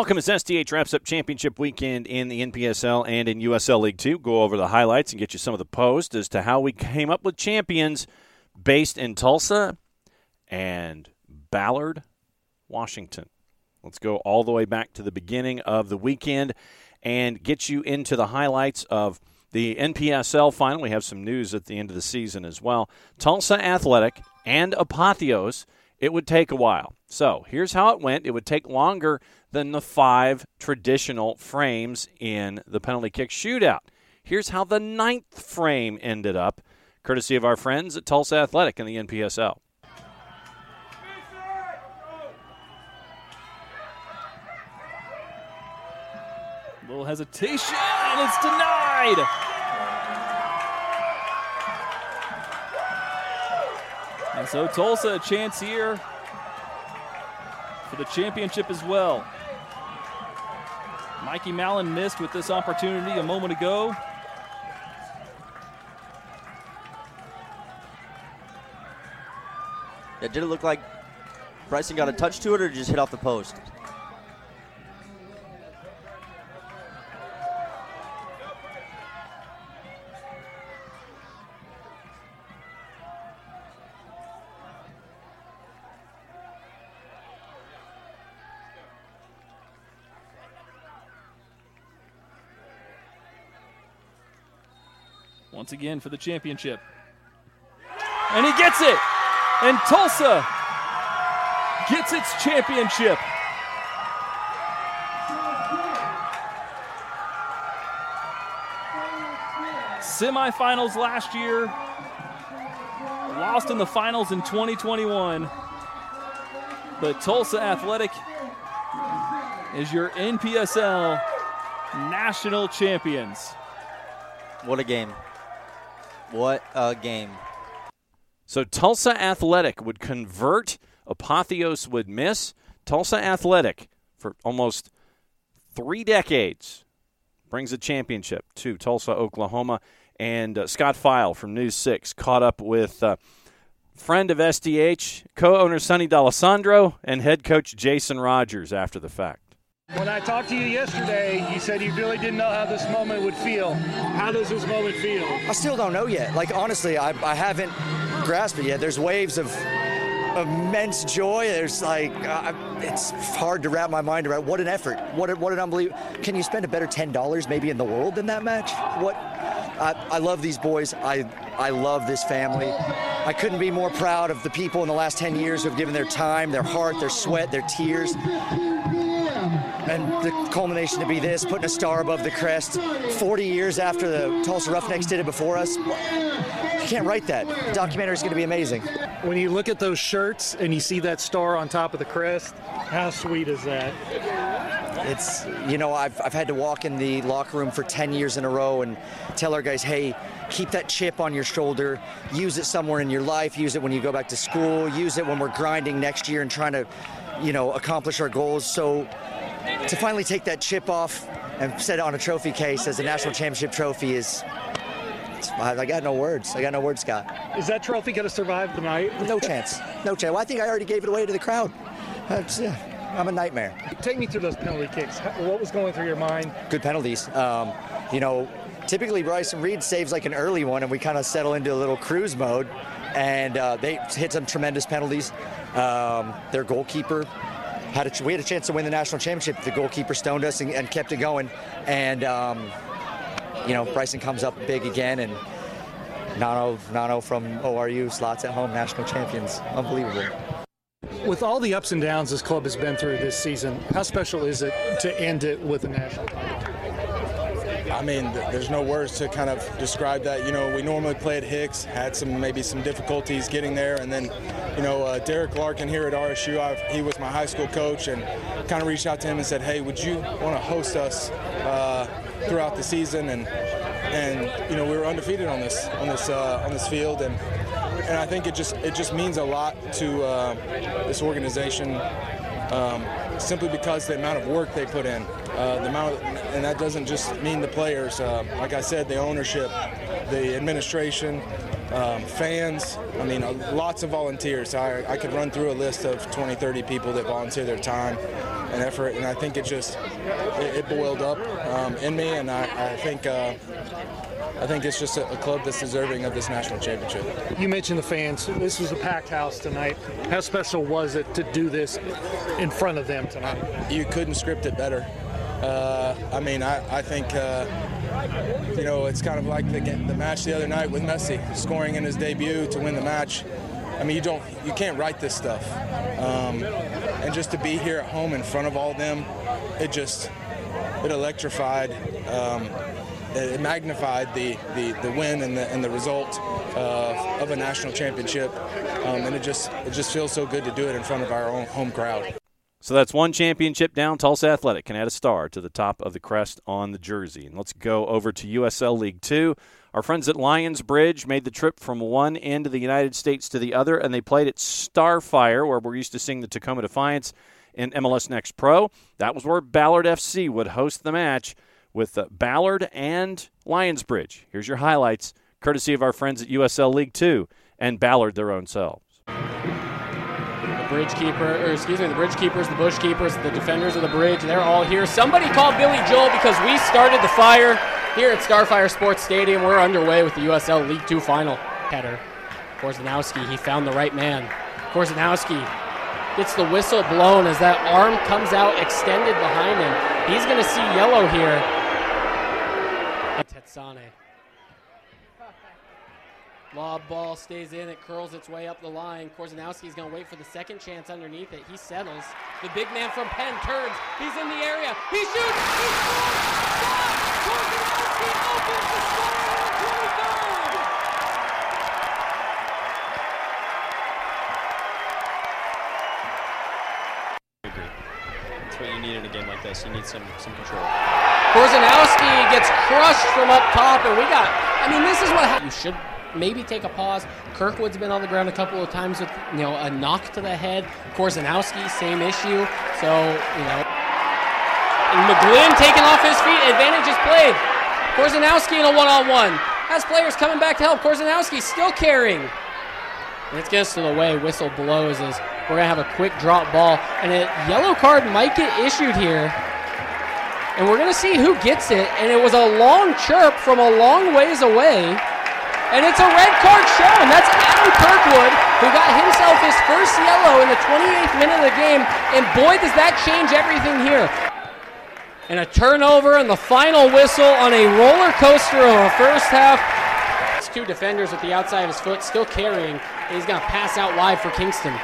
Welcome as SDH wraps up championship weekend in the NPSL and in USL League Two. Go over the highlights and get you some of the post as to how we came up with champions based in Tulsa and Ballard, Washington. Let's go all the way back to the beginning of the weekend and get you into the highlights of the NPSL final. We have some news at the end of the season as well. Tulsa Athletic and Apotheos. It would take a while. So here's how it went. It would take longer than the five traditional frames in the penalty kick shootout. Here's how the ninth frame ended up, courtesy of our friends at Tulsa Athletic in the NPSL. Little hesitation, and it's denied. And so Tulsa a chance here for the championship as well. Mikey Mallon missed with this opportunity a moment ago. Yeah, did it look like Bryson got a touch to it or just hit off the post? Once again for the championship. And he gets it. And Tulsa gets its championship. Semifinals last year, lost in the finals in 2021. But Tulsa Athletic is your NPSL national champions. What a game. What a game. So Tulsa Athletic would convert, Apotheos would miss. Tulsa Athletic, for almost three decades, brings a championship to Tulsa, Oklahoma. And uh, Scott File from News 6 caught up with uh, friend of SDH, co owner Sonny D'Alessandro, and head coach Jason Rogers after the fact. When I talked to you yesterday, you said you really didn't know how this moment would feel. How does this moment feel? I still don't know yet. Like, honestly, I, I haven't grasped it yet. There's waves of immense joy. There's like, uh, it's hard to wrap my mind around. What an effort. What, a, what an unbelievable. Can you spend a better $10 maybe in the world than that match? What? I, I love these boys. I, I love this family. I couldn't be more proud of the people in the last 10 years who have given their time, their heart, their sweat, their tears and the culmination to be this, putting a star above the crest, 40 years after the Tulsa Roughnecks did it before us. You can't write that. The documentary is going to be amazing. When you look at those shirts and you see that star on top of the crest, how sweet is that? It's, you know, I've, I've had to walk in the locker room for 10 years in a row and tell our guys, hey, keep that chip on your shoulder, use it somewhere in your life, use it when you go back to school, use it when we're grinding next year and trying to, you know, accomplish our goals. So to finally take that chip off and set it on a trophy case as a national championship trophy is. I got no words. I got no words, Scott. Is that trophy going to survive the night? No chance. No chance. Well, I think I already gave it away to the crowd. That's, I'm a nightmare. Take me through those penalty kicks. What was going through your mind? Good penalties. Um, you know, typically Bryson Reed saves like an early one, and we kind of settle into a little cruise mode. And uh, they hit some tremendous penalties. Um, their goalkeeper had a, we had a chance to win the national championship. The goalkeeper stoned us and, and kept it going. And um, you know, Bryson comes up big again, and Nano, Nano from ORU slots at home, national champions. Unbelievable. With all the ups and downs this club has been through this season, how special is it to end it with a national? I mean, th- there's no words to kind of describe that. You know, we normally play at Hicks, had some maybe some difficulties getting there, and then, you know, uh, Derek Larkin here at RSU, I've, he was my high school coach, and kind of reached out to him and said, "Hey, would you want to host us uh, throughout the season?" And and you know, we were undefeated on this on this uh, on this field, and and I think it just it just means a lot to uh, this organization. Um, simply because the amount of work they put in, uh, the amount, of, and that doesn't just mean the players. Uh, like I said, the ownership, the administration, um, fans. I mean, uh, lots of volunteers. I, I could run through a list of 20, 30 people that volunteer their time and effort, and I think it just it, it boiled up um, in me, and I, I think. Uh, I think it's just a, a, club that's deserving of this national championship. You mentioned the fans. This was a packed house tonight. How special was it to do this in front of them tonight? You couldn't script it better. Uh, I mean, I, I think, uh, you know, it's kind of like the, the match the other night with Messi, scoring in his debut to win the match. I mean, you don't, you can't write this stuff. Um, and just to be here at home in front of all them, it just, it electrified. Um, it magnified the, the, the win and the, and the result uh, of a national championship. Um, and it just, it just feels so good to do it in front of our own home crowd. So that's one championship down. Tulsa Athletic can add a star to the top of the crest on the jersey. And let's go over to USL League Two. Our friends at Lionsbridge made the trip from one end of the United States to the other, and they played at Starfire, where we're used to seeing the Tacoma Defiance in MLS Next Pro. That was where Ballard FC would host the match with uh, Ballard and Lionsbridge. Here's your highlights, courtesy of our friends at USL League Two and Ballard their own selves. The bridge keeper, or excuse me, the bridge keepers, the bush keepers, the defenders of the bridge, they're all here. Somebody called Billy Joel because we started the fire here at Starfire Sports Stadium. We're underway with the USL League Two final. Header. Korzanowski, he found the right man. Korzanowski gets the whistle blown as that arm comes out extended behind him. He's going to see yellow here. Tetsane. Lob ball stays in. It curls its way up the line. Korzanowski is going to wait for the second chance underneath it. He settles. The big man from Penn turns. He's in the area. He shoots. He scores. Korzanowski opens the score in the 23rd. That's what you need in a game like this. You need some some control. Korzanowski gets crushed from up top, and we got. I mean, this is what ha- you should maybe take a pause. Kirkwood's been on the ground a couple of times with you know a knock to the head. Korzanowski, same issue. So you know, McGlynn taking off his feet. Advantage is played. Korzanowski in a one-on-one has players coming back to help. Korzanowski still carrying. And it gets to the way. Whistle blows as we're gonna have a quick drop ball, and a yellow card might get issued here. And we're gonna see who gets it. And it was a long chirp from a long ways away. And it's a red card shown. That's Adam Kirkwood, who got himself his first yellow in the 28th minute of the game. And boy, does that change everything here. And a turnover and the final whistle on a roller coaster of a first half. It's two defenders at the outside of his foot, still carrying. And he's going to pass out wide for Kingston.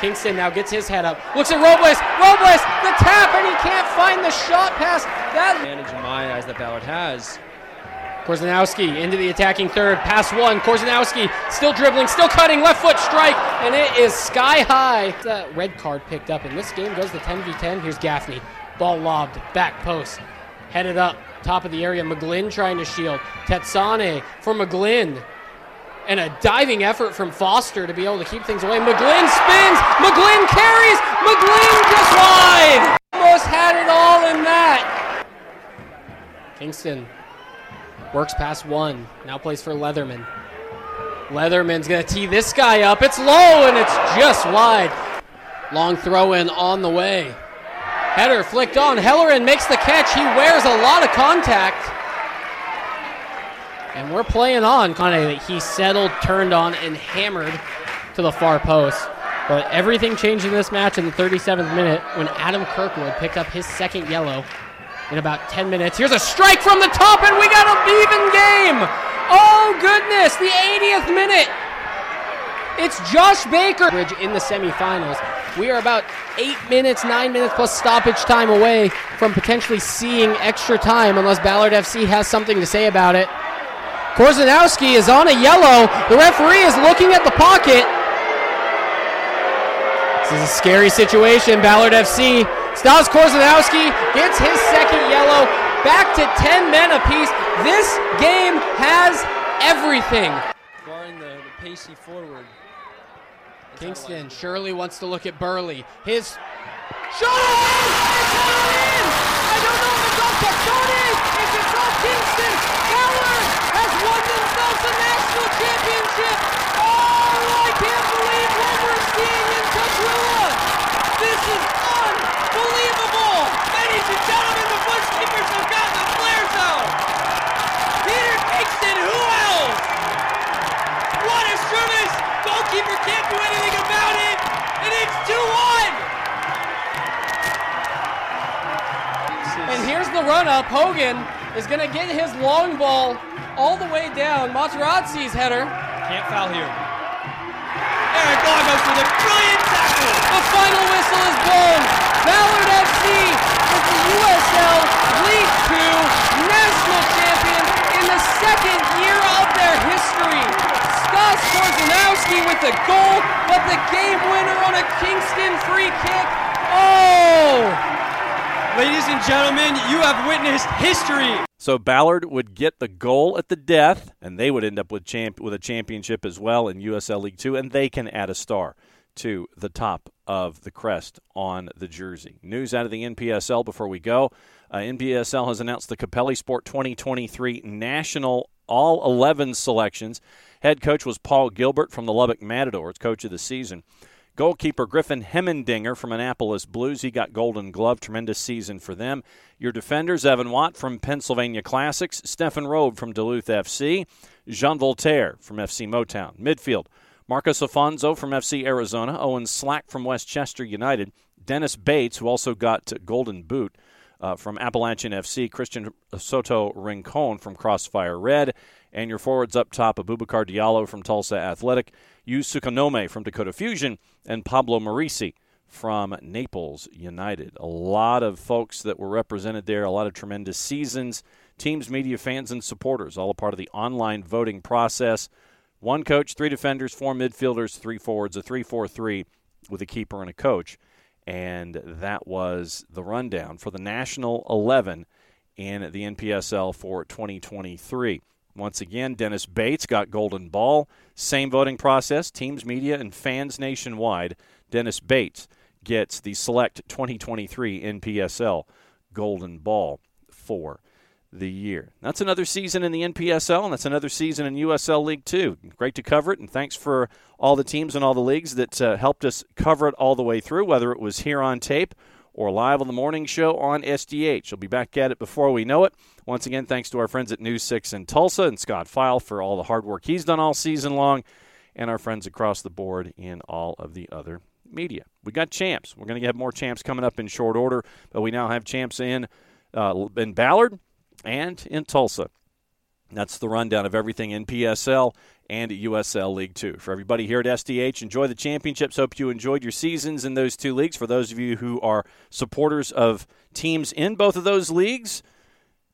Kingston now gets his head up, looks at Robles, Robles, the tap, and he can't find the shot pass. That advantage in my eyes that Ballard has. Korzanowski into the attacking third, pass one. Korzanowski still dribbling, still cutting, left foot strike, and it is sky high. That red card picked up, and this game goes to 10v10. Here's Gaffney, ball lobbed, back post, headed up, top of the area. McGlynn trying to shield. Tetsane for McGlynn. And a diving effort from Foster to be able to keep things away. McGlynn spins. McGlynn carries. McGlynn just wide. Almost had it all in that. Kingston works past one. Now plays for Leatherman. Leatherman's going to tee this guy up. It's low and it's just wide. Long throw in on the way. Header flicked on. Hellerin makes the catch. He wears a lot of contact. And we're playing on. Kind of he settled, turned on, and hammered to the far post. But everything changed in this match in the 37th minute when Adam Kirkwood picked up his second yellow in about 10 minutes. Here's a strike from the top, and we got an even game. Oh, goodness. The 80th minute. It's Josh Baker in the semifinals. We are about eight minutes, nine minutes plus stoppage time away from potentially seeing extra time unless Ballard FC has something to say about it. Korzanowski is on a yellow. The referee is looking at the pocket. This is a scary situation. Ballard FC. Stas Korzanowski gets his second yellow. Back to 10 men apiece. This game has everything. Barring the, the pacey forward. Kingston surely wants to look at Burley. His shot! It's all in! I don't know if it's off the shot is! If it's off Kingston, the run-up. Hogan is going to get his long ball all the way down. Materazzi's header. Can't foul here. Eric Lagos with a brilliant tackle. The final whistle is blown. Ballard FC is the USL League Two national champions in the second year of their history. Scott Korzanowski with the goal, but the game winner on a Kingston free kick. Oh! Ladies and gentlemen, you have witnessed history. So Ballard would get the goal at the death, and they would end up with champ with a championship as well in USL League Two, and they can add a star to the top of the crest on the jersey. News out of the NPSL before we go. Uh, NPSL has announced the Capelli Sport 2023 National All 11 selections. Head coach was Paul Gilbert from the Lubbock Matadors, coach of the season. Goalkeeper Griffin Hemmendinger from Annapolis Blues. He got Golden Glove. Tremendous season for them. Your defenders, Evan Watt from Pennsylvania Classics. Stefan Robe from Duluth FC. Jean Voltaire from FC Motown. Midfield, Marcos Afonso from FC Arizona. Owen Slack from Westchester United. Dennis Bates, who also got Golden Boot uh, from Appalachian FC. Christian Soto Rincon from Crossfire Red. And your forwards up top, Abubakar Diallo from Tulsa Athletic. Yu Sukanome from Dakota Fusion, and Pablo Marisi from Naples United. A lot of folks that were represented there, a lot of tremendous seasons. Teams, media, fans, and supporters, all a part of the online voting process. One coach, three defenders, four midfielders, three forwards, a 3 4 3 with a keeper and a coach. And that was the rundown for the National 11 in the NPSL for 2023. Once again, Dennis Bates got Golden Ball. Same voting process, teams, media, and fans nationwide. Dennis Bates gets the Select 2023 NPSL Golden Ball for the year. That's another season in the NPSL, and that's another season in USL League Two. Great to cover it, and thanks for all the teams and all the leagues that uh, helped us cover it all the way through, whether it was here on tape or live on the morning show on SDH. We'll be back at it before we know it. Once again, thanks to our friends at News 6 in Tulsa and Scott File for all the hard work he's done all season long, and our friends across the board in all of the other media. We got champs. We're going to have more champs coming up in short order, but we now have champs in uh, in Ballard and in Tulsa. That's the rundown of everything in PSL and USL League Two. For everybody here at SDH, enjoy the championships. Hope you enjoyed your seasons in those two leagues. For those of you who are supporters of teams in both of those leagues,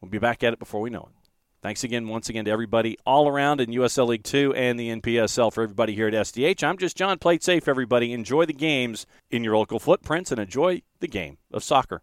we'll be back at it before we know it. Thanks again, once again, to everybody all around in USL League Two and the NPSL. For everybody here at SDH, I'm just John. Play safe, everybody. Enjoy the games in your local footprints and enjoy the game of soccer.